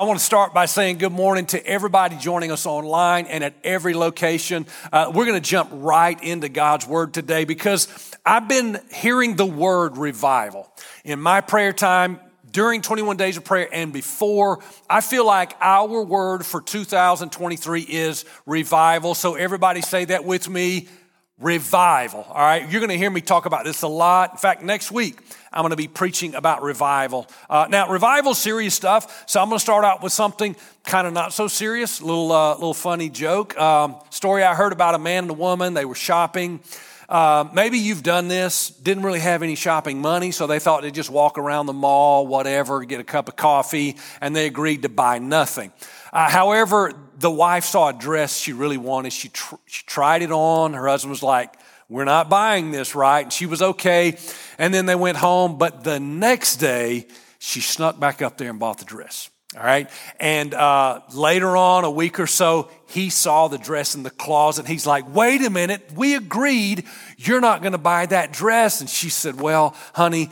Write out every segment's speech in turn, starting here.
I want to start by saying good morning to everybody joining us online and at every location. Uh, we're going to jump right into God's Word today because I've been hearing the word revival in my prayer time during 21 days of prayer and before. I feel like our word for 2023 is revival. So everybody say that with me revival. All right, you're going to hear me talk about this a lot. In fact, next week I'm going to be preaching about revival. Uh, now, revival, serious stuff. So I'm going to start out with something kind of not so serious, little uh, little funny joke. Um, story I heard about a man and a woman. They were shopping. Uh, maybe you've done this, didn't really have any shopping money, so they thought they'd just walk around the mall, whatever, get a cup of coffee, and they agreed to buy nothing. Uh, however, the wife saw a dress she really wanted. She, tr- she tried it on. Her husband was like, We're not buying this, right? And she was okay. And then they went home. But the next day, she snuck back up there and bought the dress. All right. And uh, later on, a week or so, he saw the dress in the closet. He's like, wait a minute, we agreed you're not going to buy that dress. And she said, well, honey,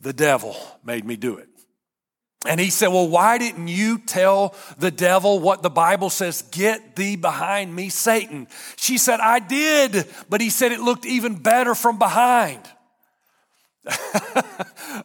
the devil made me do it. And he said, Well, why didn't you tell the devil what the Bible says? Get thee behind me, Satan. She said, I did, but he said it looked even better from behind. all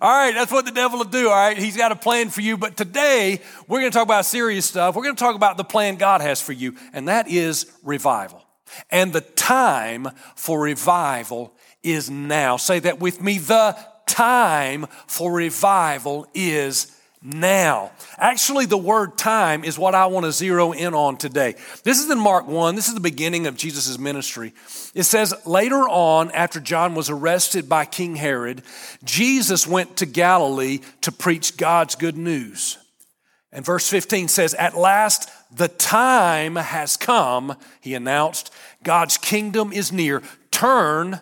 right, that's what the devil will do, all right? He's got a plan for you. But today, we're going to talk about serious stuff. We're going to talk about the plan God has for you, and that is revival. And the time for revival is now. Say that with me. The time for revival is now. Actually, the word time is what I want to zero in on today. This is in Mark 1. This is the beginning of Jesus' ministry. It says, Later on, after John was arrested by King Herod, Jesus went to Galilee to preach God's good news. And verse 15 says, At last the time has come, he announced. God's kingdom is near. Turn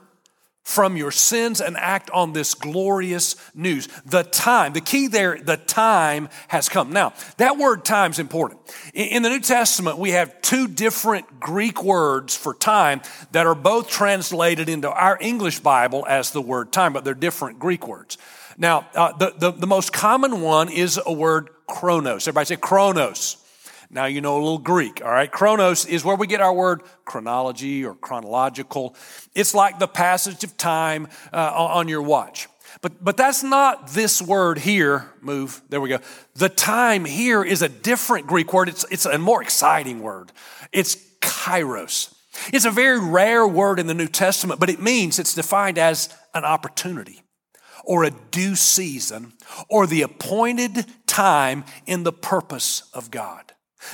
from your sins and act on this glorious news. The time, the key there, the time has come. Now, that word time is important. In the New Testament, we have two different Greek words for time that are both translated into our English Bible as the word time, but they're different Greek words. Now, uh, the, the, the most common one is a word chronos. Everybody say chronos. Now you know a little Greek, all right? Chronos is where we get our word chronology or chronological. It's like the passage of time uh, on your watch. But, but that's not this word here. Move. There we go. The time here is a different Greek word. It's, it's a more exciting word. It's kairos. It's a very rare word in the New Testament, but it means it's defined as an opportunity or a due season or the appointed time in the purpose of God.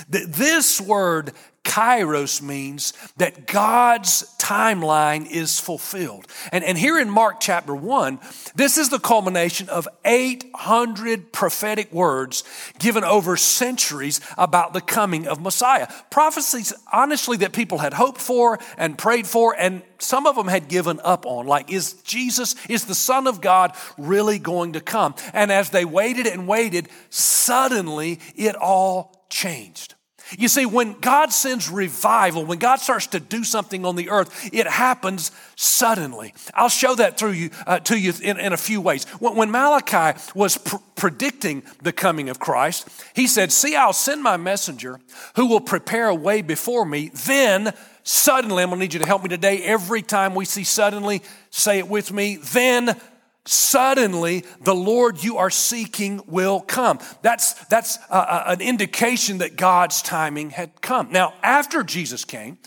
That this word kairos means that God's timeline is fulfilled. And, and here in Mark chapter 1, this is the culmination of 800 prophetic words given over centuries about the coming of Messiah. Prophecies, honestly, that people had hoped for and prayed for, and some of them had given up on. Like, is Jesus, is the Son of God really going to come? And as they waited and waited, suddenly it all changed. You see, when God sends revival, when God starts to do something on the earth, it happens suddenly. I'll show that through you uh, to you in, in, a few ways. When, when Malachi was pr- predicting the coming of Christ, he said, "See, I'll send my messenger who will prepare a way before me. Then suddenly, I'm going to need you to help me today. Every time we see suddenly, say it with me. Then suddenly the Lord you are seeking will come. That's, that's uh, an indication that God's timing had come. Now, after Jesus came,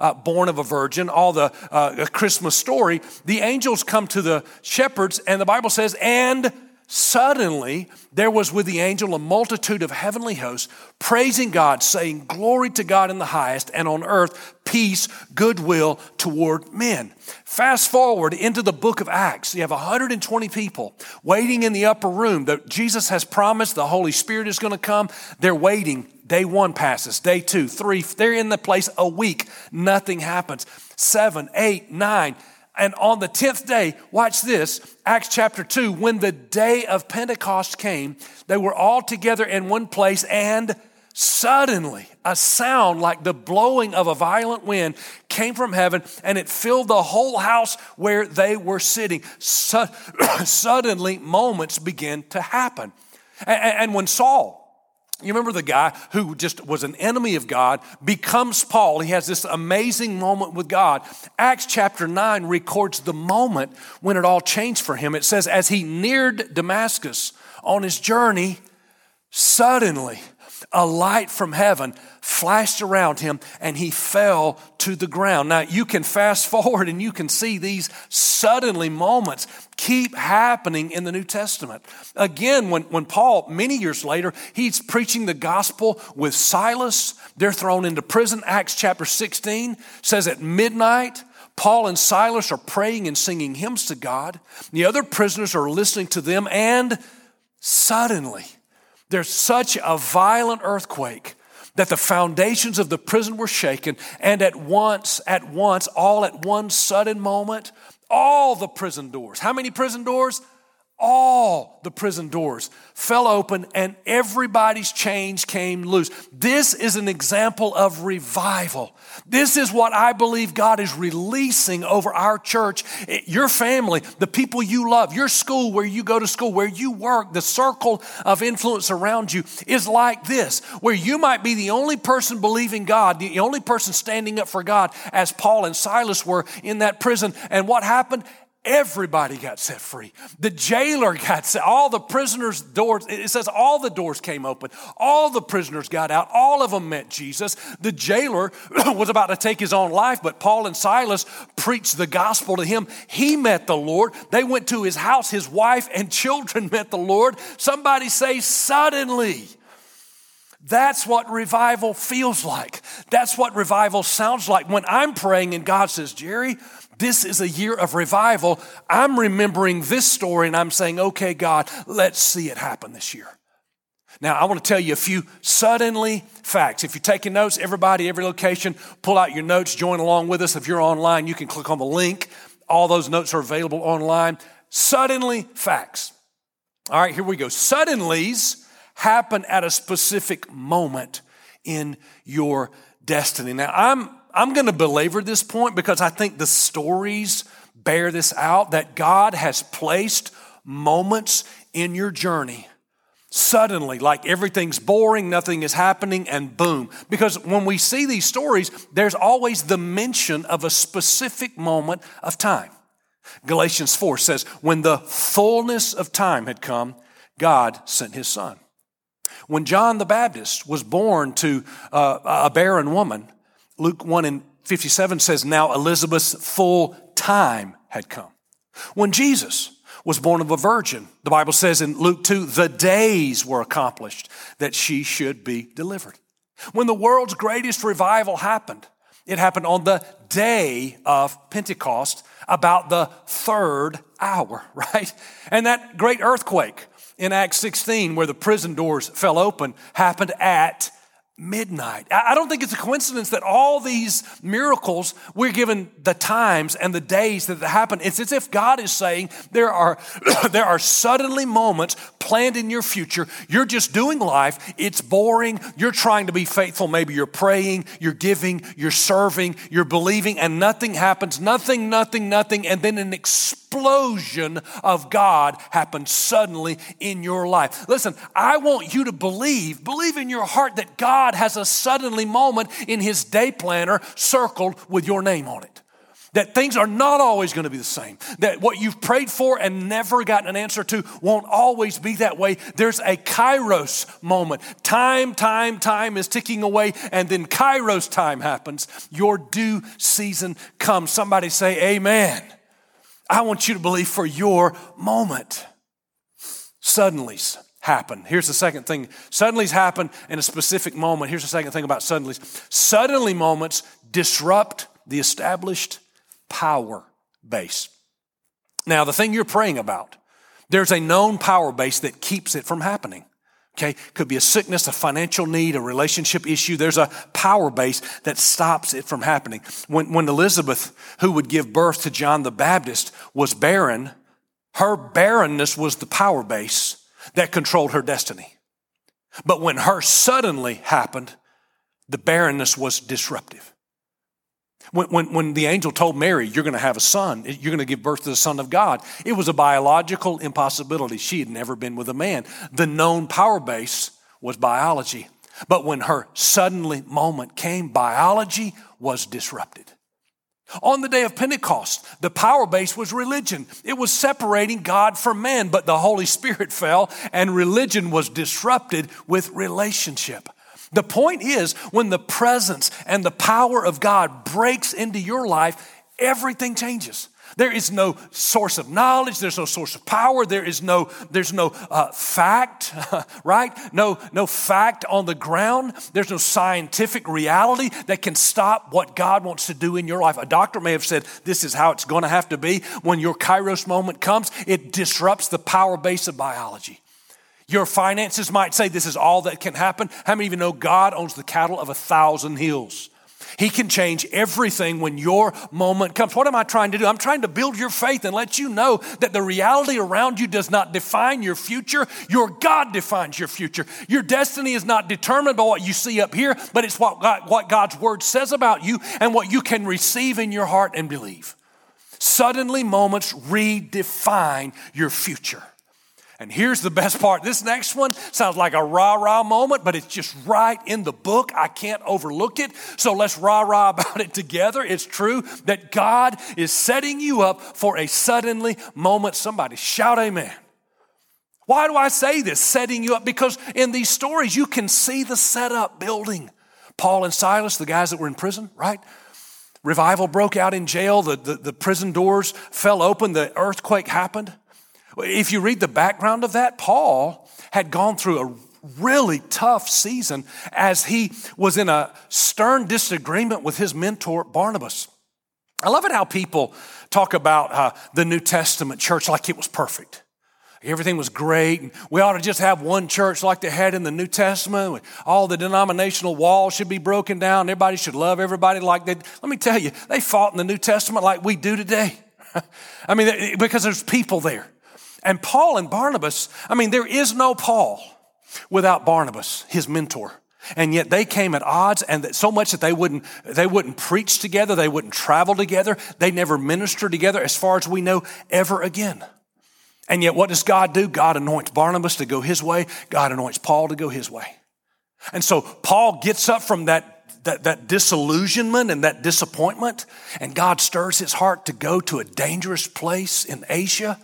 uh, born of a virgin, all the uh, Christmas story, the angels come to the shepherds, and the Bible says, and Suddenly, there was with the angel a multitude of heavenly hosts praising God, saying, Glory to God in the highest, and on earth, peace, goodwill toward men. Fast forward into the book of Acts. You have 120 people waiting in the upper room. That Jesus has promised the Holy Spirit is going to come. They're waiting. Day one passes, day two, three. They're in the place a week. Nothing happens. Seven, eight, nine. And on the 10th day, watch this, Acts chapter 2, when the day of Pentecost came, they were all together in one place, and suddenly a sound like the blowing of a violent wind came from heaven, and it filled the whole house where they were sitting. suddenly, moments began to happen. And when Saul, You remember the guy who just was an enemy of God, becomes Paul. He has this amazing moment with God. Acts chapter 9 records the moment when it all changed for him. It says, as he neared Damascus on his journey, suddenly a light from heaven flashed around him and he fell to the ground. Now you can fast forward and you can see these suddenly moments keep happening in the New Testament. Again, when, when Paul, many years later, he's preaching the gospel with Silas, they're thrown into prison. Acts chapter 16 says at midnight, Paul and Silas are praying and singing hymns to God. The other prisoners are listening to them, and suddenly, there's such a violent earthquake that the foundations of the prison were shaken, and at once, at once, all at one sudden moment, all the prison doors. How many prison doors? All the prison doors fell open and everybody's chains came loose. This is an example of revival. This is what I believe God is releasing over our church, eh, your family, the people you love, your school, where you go to school, where you work, the circle of influence around you is like this, where you might be the only person believing God, the only person standing up for God, as Paul and Silas were in that prison. And what happened? Everybody got set free. The jailer got set. All the prisoners' doors, it says all the doors came open. All the prisoners got out. All of them met Jesus. The jailer was about to take his own life, but Paul and Silas preached the gospel to him. He met the Lord. They went to his house. His wife and children met the Lord. Somebody say, suddenly. That's what revival feels like. That's what revival sounds like. When I'm praying and God says, Jerry, this is a year of revival. I'm remembering this story and I'm saying, okay, God, let's see it happen this year. Now, I want to tell you a few suddenly facts. If you're taking notes, everybody, every location, pull out your notes, join along with us. If you're online, you can click on the link. All those notes are available online. Suddenly facts. All right, here we go. Suddenlies happen at a specific moment in your destiny. Now, I'm I'm going to belabor this point because I think the stories bear this out that God has placed moments in your journey suddenly, like everything's boring, nothing is happening, and boom. Because when we see these stories, there's always the mention of a specific moment of time. Galatians 4 says, When the fullness of time had come, God sent his son. When John the Baptist was born to uh, a barren woman, Luke 1 and 57 says, Now Elizabeth's full time had come. When Jesus was born of a virgin, the Bible says in Luke 2, the days were accomplished that she should be delivered. When the world's greatest revival happened, it happened on the day of Pentecost, about the third hour, right? And that great earthquake in Acts 16, where the prison doors fell open, happened at midnight. I don't think it's a coincidence that all these miracles, we're given the times and the days that happen. It's as if God is saying there are, there are suddenly moments planned in your future. You're just doing life. It's boring. You're trying to be faithful. Maybe you're praying, you're giving, you're serving, you're believing, and nothing happens. Nothing, nothing, nothing. And then an explosion of God happens suddenly in your life. Listen, I want you to believe, believe in your heart that God God has a suddenly moment in His day planner circled with your name on it. That things are not always going to be the same. That what you've prayed for and never gotten an answer to won't always be that way. There's a kairos moment. Time, time, time is ticking away, and then kairos time happens. Your due season comes. Somebody say, Amen. I want you to believe for your moment. Suddenlies happen. Here's the second thing. Suddenlies happen in a specific moment. Here's the second thing about suddenlies. Suddenly moments disrupt the established power base. Now, the thing you're praying about, there's a known power base that keeps it from happening. Okay, could be a sickness, a financial need, a relationship issue. There's a power base that stops it from happening. When, when Elizabeth, who would give birth to John the Baptist, was barren, her barrenness was the power base that controlled her destiny. But when her suddenly happened, the barrenness was disruptive. When, when, when the angel told Mary, You're going to have a son, you're going to give birth to the Son of God, it was a biological impossibility. She had never been with a man. The known power base was biology. But when her suddenly moment came, biology was disrupted. On the day of Pentecost, the power base was religion. It was separating God from man, but the Holy Spirit fell and religion was disrupted with relationship. The point is, when the presence and the power of God breaks into your life, everything changes. There is no source of knowledge. There's no source of power. There is no, there's no uh, fact, right? No, no fact on the ground. There's no scientific reality that can stop what God wants to do in your life. A doctor may have said, this is how it's going to have to be. When your kairos moment comes, it disrupts the power base of biology. Your finances might say this is all that can happen. How many of you know God owns the cattle of a thousand hills? He can change everything when your moment comes. What am I trying to do? I'm trying to build your faith and let you know that the reality around you does not define your future. Your God defines your future. Your destiny is not determined by what you see up here, but it's what, God, what God's word says about you and what you can receive in your heart and believe. Suddenly, moments redefine your future. And here's the best part. This next one sounds like a rah rah moment, but it's just right in the book. I can't overlook it. So let's rah rah about it together. It's true that God is setting you up for a suddenly moment. Somebody shout amen. Why do I say this? Setting you up because in these stories you can see the setup building. Paul and Silas, the guys that were in prison, right? Revival broke out in jail. The, the, the prison doors fell open. The earthquake happened. If you read the background of that, Paul had gone through a really tough season as he was in a stern disagreement with his mentor, Barnabas. I love it how people talk about uh, the New Testament church like it was perfect. Everything was great. And we ought to just have one church like they had in the New Testament. All the denominational walls should be broken down. Everybody should love everybody like they. Let me tell you, they fought in the New Testament like we do today. I mean, because there's people there. And Paul and Barnabas, I mean, there is no Paul without Barnabas, his mentor. And yet they came at odds and so much that they wouldn't, they wouldn't preach together. They wouldn't travel together. They never ministered together as far as we know ever again. And yet what does God do? God anoints Barnabas to go his way. God anoints Paul to go his way. And so Paul gets up from that, that, that disillusionment and that disappointment and God stirs his heart to go to a dangerous place in Asia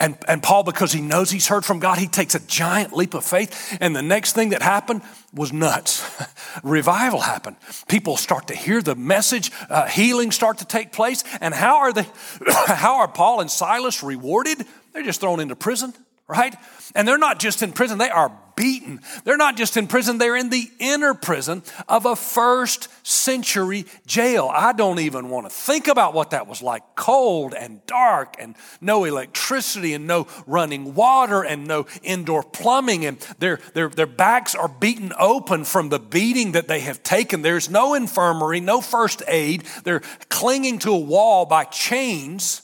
and, and Paul, because he knows he's heard from God, he takes a giant leap of faith. And the next thing that happened was nuts. Revival happened. People start to hear the message, uh, healing start to take place. And how are they, how are Paul and Silas rewarded? They're just thrown into prison, right? And they're not just in prison, they are beaten. They're not just in prison, they're in the inner prison of a first century jail. I don't even want to think about what that was like cold and dark, and no electricity, and no running water, and no indoor plumbing. And their, their, their backs are beaten open from the beating that they have taken. There's no infirmary, no first aid. They're clinging to a wall by chains.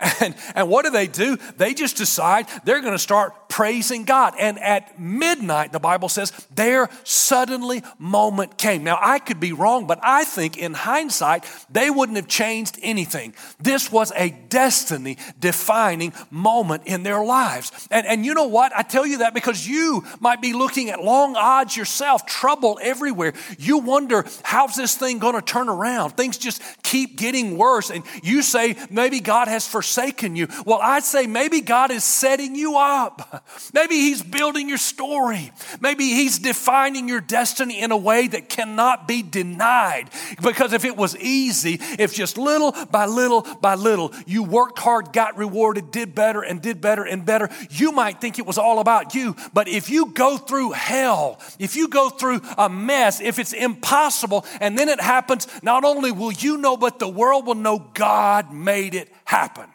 And, and what do they do? They just decide they're going to start praising God. And at midnight, the Bible says, their suddenly moment came. Now, I could be wrong, but I think in hindsight, they wouldn't have changed anything. This was a destiny defining moment in their lives. And, and you know what? I tell you that because you might be looking at long odds yourself, trouble everywhere. You wonder, how's this thing going to turn around? Things just keep getting worse. And you say, maybe God has forsaken you. Well, I'd say maybe God is setting you up. Maybe He's building your story. Maybe He's defining your destiny in a way that cannot be denied. Because if it was easy, if just little by little by little you worked hard, got rewarded, did better and did better and better, you might think it was all about you. But if you go through hell, if you go through a mess, if it's impossible, and then it happens, not only will you know, but the world will know God made it happen.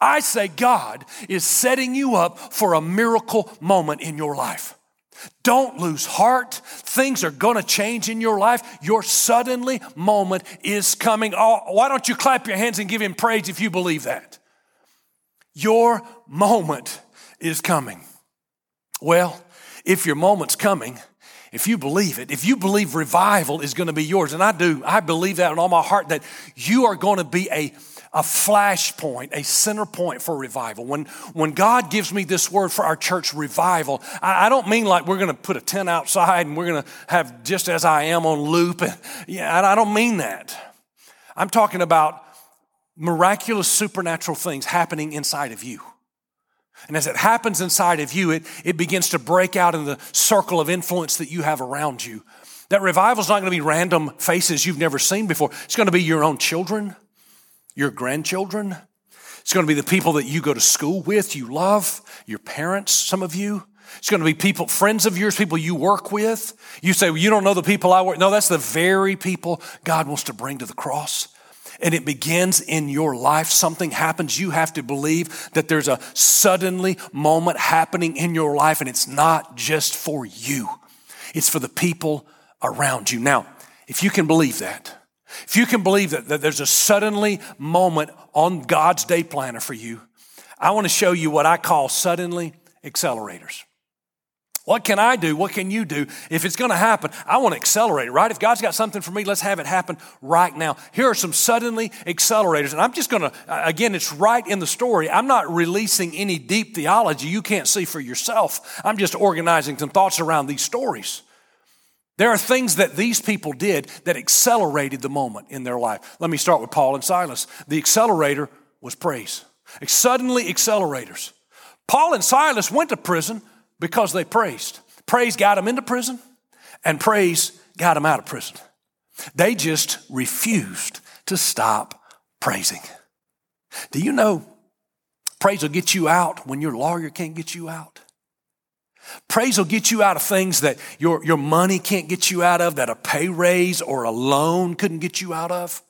I say God is setting you up for a miracle moment in your life. Don't lose heart. Things are going to change in your life. Your suddenly moment is coming. Oh, why don't you clap your hands and give him praise if you believe that? Your moment is coming. Well, if your moment's coming, if you believe it, if you believe revival is going to be yours, and I do, I believe that in all my heart that you are going to be a a flashpoint, a center point for revival. When, when God gives me this word for our church revival, I, I don't mean like we're going to put a tent outside and we're going to have just as I am on loop. And, yeah, I don't mean that. I'm talking about miraculous supernatural things happening inside of you. And as it happens inside of you, it, it begins to break out in the circle of influence that you have around you. That revival is not going to be random faces you've never seen before. It's going to be your own children, your grandchildren. It's going to be the people that you go to school with, you love, your parents, some of you. It's going to be people, friends of yours, people you work with. You say, well, you don't know the people I work. No, that's the very people God wants to bring to the cross and it begins in your life, something happens, you have to believe that there's a suddenly moment happening in your life, and it's not just for you, it's for the people around you. Now, if you can believe that, if you can believe that, that there's a suddenly moment on God's day planner for you, I want to show you what I call suddenly accelerators. What can I do? What can you do? If it's going to happen, I want to accelerate it, right? If God's got something for me, let's have it happen right now. Here are some suddenly accelerators. And I'm just going to, again, it's right in the story. I'm not releasing any deep theology you can't see for yourself. I'm just organizing some thoughts around these stories. There are things that these people did that accelerated the moment in their life. Let me start with Paul and Silas. The accelerator was praise. Suddenly accelerators. Paul and Silas went to prison because they praised. Praise got them into prison, and praise got them out of prison. They just refused to stop praising. Do you know praise will get you out when your lawyer can't get you out? Praise will get you out of things that your, your money can't get you out of, that a pay raise or a loan couldn't get you out of.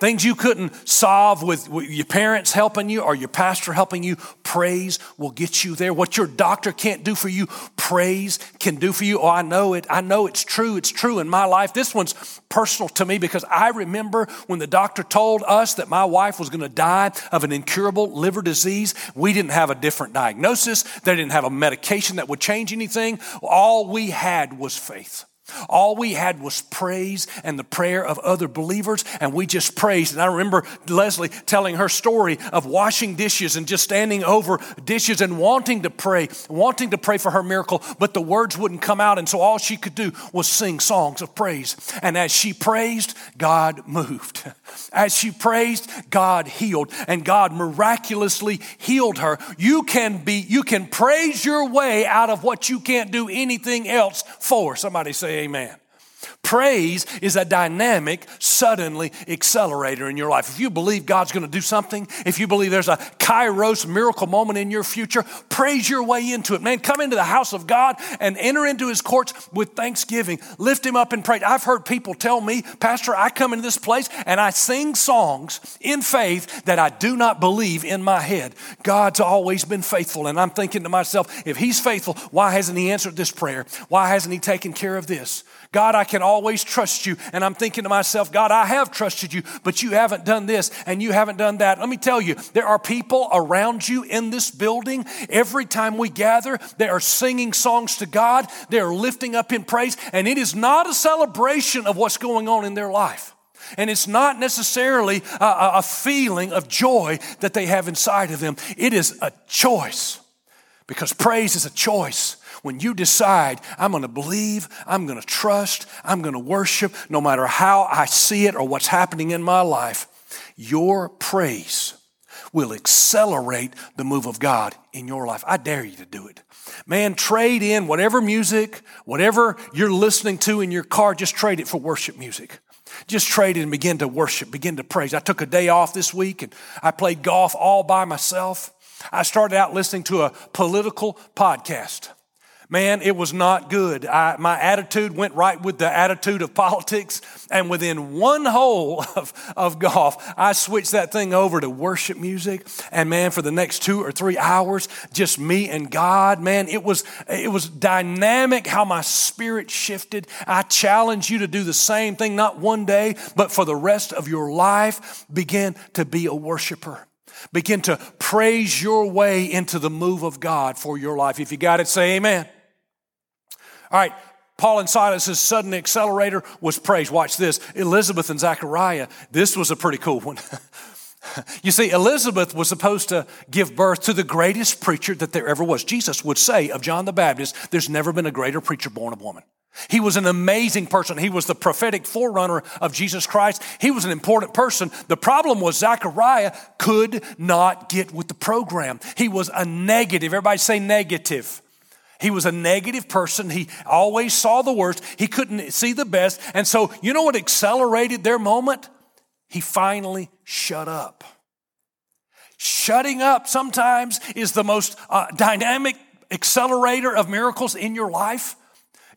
Things you couldn't solve with, your parents helping you or your pastor helping you, praise will get you there. What your doctor can't do for you, praise can do for you. Oh, I know it. I know it's true. It's true in my life. This one's personal to me because I remember when the doctor told us that my wife was going to die of an incurable liver disease. We didn't have a different diagnosis. They didn't have a medication that would change anything. All we had was faith. All we had was praise and the prayer of other believers, and we just praised. And I remember Leslie telling her story of washing dishes and just standing over dishes and wanting to pray, wanting to pray for her miracle, but the words wouldn't come out. And so all she could do was sing songs of praise. And as she praised, God moved. As she praised, God healed, and God miraculously healed her. You can be, you can praise your way out of what you can't do anything else for. Somebody say, amen. Praise is a dynamic, suddenly accelerator in your life. If you believe God's going to do something, if you believe there's a kairos miracle moment in your future, praise your way into it. Man, come into the house of God and enter into his courts with thanksgiving. Lift him up and pray. I've heard people tell me, Pastor, I come into this place and I sing songs in faith that I do not believe in my head. God's always been faithful. And I'm thinking to myself, if he's faithful, why hasn't he answered this prayer? Why hasn't he taken care of this? God, I can always trust you. And I'm thinking to myself, God, I have trusted you, but you haven't done this and you haven't done that. Let me tell you, there are people around you in this building. Every time we gather, they are singing songs to God, they are lifting up in praise, and it is not a celebration of what's going on in their life. And it's not necessarily a, a feeling of joy that they have inside of them. It is a choice because praise is a choice. When you decide, I'm going to believe, I'm going to trust, I'm going to worship, no matter how I see it or what's happening in my life, your praise will accelerate the move of God in your life. I dare you to do it. Man, trade in whatever music, whatever you're listening to in your car, just trade it for worship music. Just trade it and begin to worship, begin to praise. I took a day off this week and I played golf all by myself. I started out listening to a political podcast. Man, it was not good. I, my attitude went right with the attitude of politics. And within one hole of, of golf, I switched that thing over to worship music. And man, for the next two or three hours, just me and God, man, it was, it was dynamic how my spirit shifted. I challenge you to do the same thing, not one day, but for the rest of your life, begin to be a worshiper. Begin to praise your way into the move of God for your life. If you got it, say amen. All right, Paul and Silas's sudden accelerator was praise. Watch this. Elizabeth and Zachariah, this was a pretty cool one. You see, Elizabeth was supposed to give birth to the greatest preacher that there ever was. Jesus would say of John the Baptist, there's never been a greater preacher born of woman. He was an amazing person. He was the prophetic forerunner of Jesus Christ. He was an important person. The problem was Zechariah could not get with the program. He was a negative. Everybody say negative. He was a negative person. He always saw the worst. He couldn't see the best. And so, you know what accelerated their moment? He finally shut up. Shutting up sometimes is the most uh, dynamic accelerator of miracles in your life.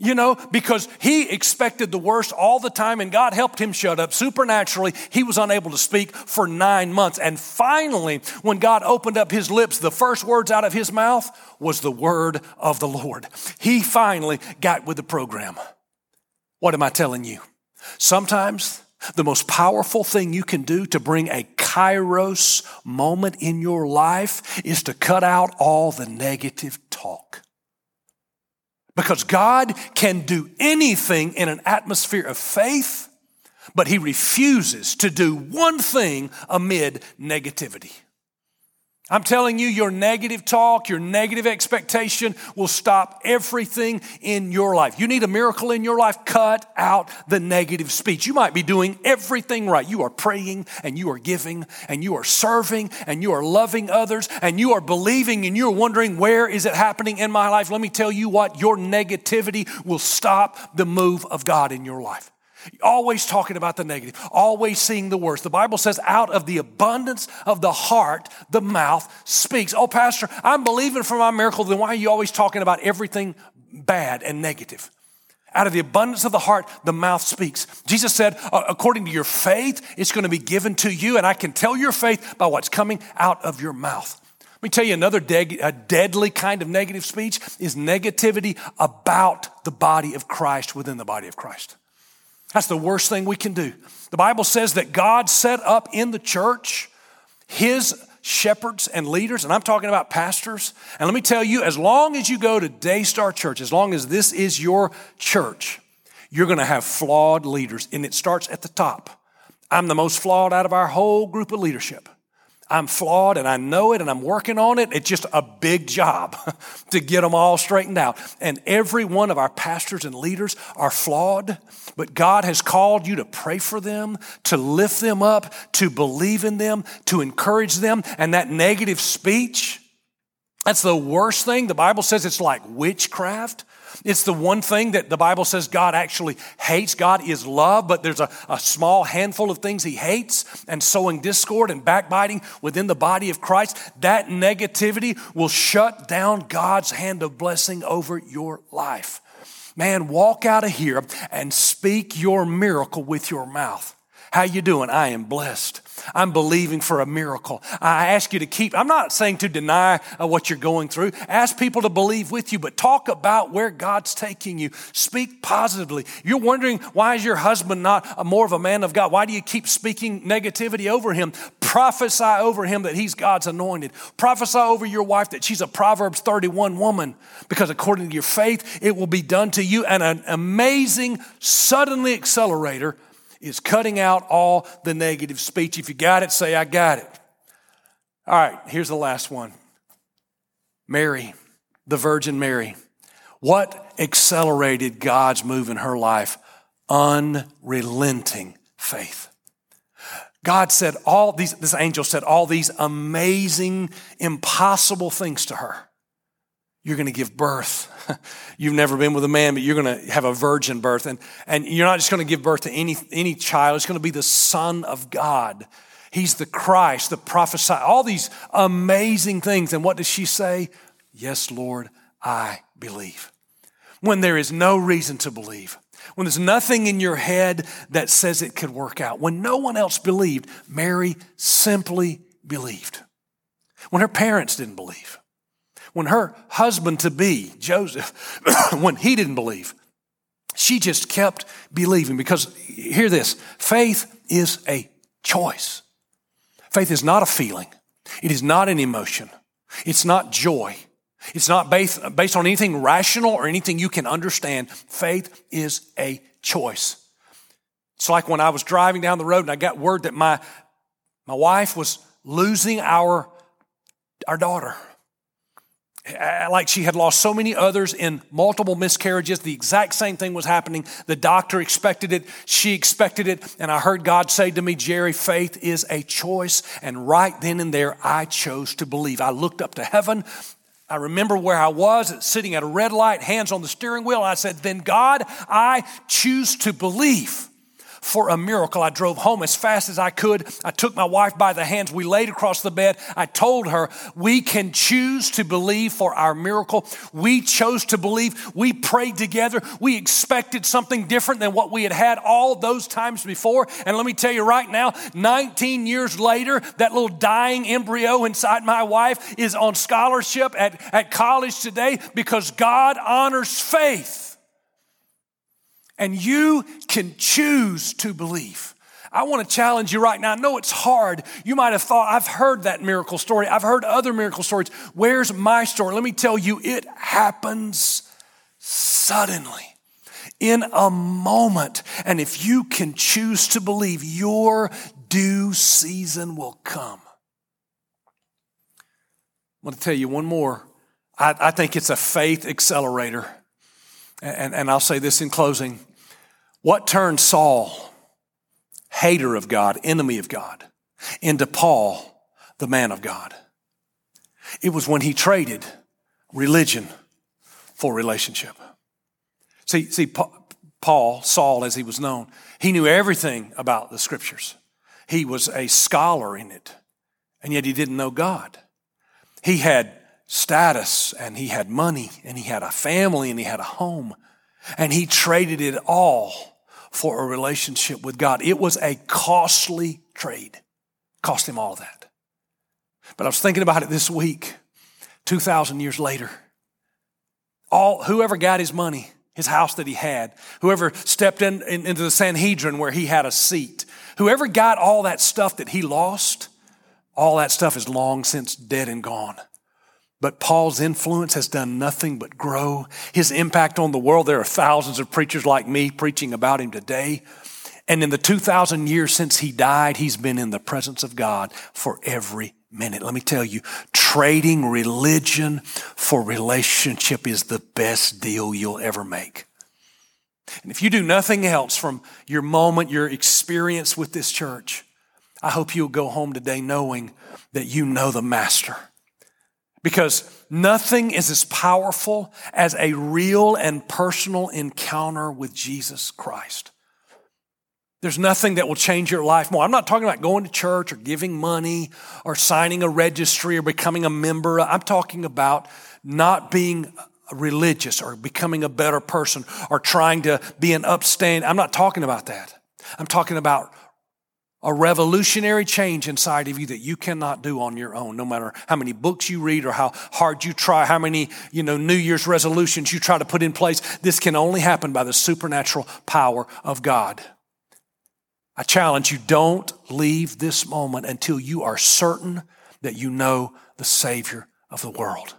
You know, because he expected the worst all the time and God helped him shut up supernaturally. He was unable to speak for nine months. And finally, when God opened up his lips, the first words out of his mouth was the word of the Lord. He finally got with the program. What am I telling you? Sometimes the most powerful thing you can do to bring a kairos moment in your life is to cut out all the negative talk. Because God can do anything in an atmosphere of faith, but He refuses to do one thing amid negativity. I'm telling you, your negative talk, your negative expectation will stop everything in your life. You need a miracle in your life, cut out the negative speech. You might be doing everything right. You are praying and you are giving and you are serving and you are loving others and you are believing and you're wondering, where is it happening in my life? Let me tell you what, your negativity will stop the move of God in your life. Always talking about the negative, always seeing the worst. The Bible says, out of the abundance of the heart, the mouth speaks. Oh, Pastor, I'm believing for my miracle. Then why are you always talking about everything bad and negative? Out of the abundance of the heart, the mouth speaks. Jesus said, uh, according to your faith, it's going to be given to you. And I can tell your faith by what's coming out of your mouth. Let me tell you another de- deadly kind of negative speech is negativity about the body of Christ within the body of Christ. That's the worst thing we can do. The Bible says that God set up in the church his shepherds and leaders, and I'm talking about pastors. And let me tell you, as long as you go to Daystar Church, as long as this is your church, you're going to have flawed leaders, and it starts at the top. I'm the most flawed out of our whole group of leadership. I'm flawed and I know it and I'm working on it. It's just a big job to get them all straightened out. And every one of our pastors and leaders are flawed, but God has called you to pray for them, to lift them up, to believe in them, to encourage them. And that negative speech, that's the worst thing. The Bible says it's like witchcraft. It's the one thing that the Bible says God actually hates. God is love, but there's a, a small handful of things he hates, and sowing discord and backbiting within the body of Christ. That negativity will shut down God's hand of blessing over your life. Man, walk out of here and speak your miracle with your mouth. How you doing? I am blessed. I'm believing for a miracle. I ask you to keep, I'm not saying to deny uh, what you're going through. Ask people to believe with you, but talk about where God's taking you. Speak positively. You're wondering, why is your husband not more of a man of God? Why do you keep speaking negativity over him? Prophesy over him that he's God's anointed. Prophesy over your wife that she's a Proverbs 31 woman, because according to your faith, it will be done to you. And an amazing, suddenly accelerator is cutting out all the negative speech. If you got it, say, I got it. All right, here's the last one Mary, the Virgin Mary. What accelerated God's move in her life? Unrelenting faith. God said all these, this angel said all these amazing, impossible things to her. You're going to give birth. You've never been with a man, but you're going to have a virgin birth. And, and you're not just going to give birth to any, any child. It's going to be the Son of God. He's the Christ, the prophesy, all these amazing things. And what does she say? Yes, Lord, I believe. When there is no reason to believe, when there's nothing in your head that says it could work out, when no one else believed, Mary simply believed. When her parents didn't believe, when her husband to be, Joseph, when he didn't believe, she just kept believing because hear this faith is a choice. Faith is not a feeling, it is not an emotion, it's not joy. It's not based, based on anything rational or anything you can understand. Faith is a choice. It's like when I was driving down the road and I got word that my, my wife was losing our, our daughter. Uh, like she had lost so many others in multiple miscarriages. The exact same thing was happening. The doctor expected it. She expected it. And I heard God say to me, Jerry, faith is a choice. And right then and there, I chose to believe. I looked up to heaven. I remember where I was sitting at a red light, hands on the steering wheel. I said, Then God, I choose to believe for a miracle. I drove home as fast as I could. I took my wife by the hands. We laid across the bed. I told her, We can choose to believe for our miracle. We chose to believe. We prayed together. We expected something different than what we had had all those times before. And let me tell you right now, 19 years later, that little dying embryo inside my wife is on scholarship at, at college today because God honors faith and you can choose to believe. I want to challenge you right now. I know it's hard. You might have thought, I've heard that miracle story. I've heard other miracle stories. Where's my story? Let me tell you, it happens suddenly, in a moment. And if you can choose to believe, your due season will come. I'm going to tell you one more. I, I think it's a faith accelerator. And, and I'll say this in closing. What turned Saul, hater of God, enemy of God, into Paul, the man of God? It was when he traded religion for relationship. See, see, Paul, Saul, as he was known, he knew everything about the scriptures. He was a scholar in it, and yet he didn't know God. He had status, and he had money, and he had a family, and he had a home, and he traded it all for a relationship with God. It was a costly trade. Cost him all that. But I was thinking about it this week, 2,000 years later. All, whoever got his money, his house that he had, whoever stepped in, in, into the Sanhedrin where he had a seat, whoever got all that stuff that he lost, all that stuff is long since dead and gone. But Paul's influence has done nothing but grow. His impact on the world, there are thousands of preachers like me preaching about him today. And in the 2,000 years since he died, he's been in the presence of God for every minute. Let me tell you, trading religion for relationship is the best deal you'll ever make. And if you do nothing else from your moment, your experience with this church, I hope you'll go home today knowing that you know the Master because nothing is as powerful as a real and personal encounter with Jesus Christ. There's nothing that will change your life more. I'm not talking about going to church or giving money or signing a registry or becoming a member. I'm talking about not being religious or becoming a better person or trying to be an upstand. I'm not talking about that. I'm talking about a revolutionary change inside of you that you cannot do on your own, no matter how many books you read or how hard you try, how many, you know, New Year's resolutions you try to put in place. This can only happen by the supernatural power of God. I challenge you, don't leave this moment until you are certain that you know the Savior of the world.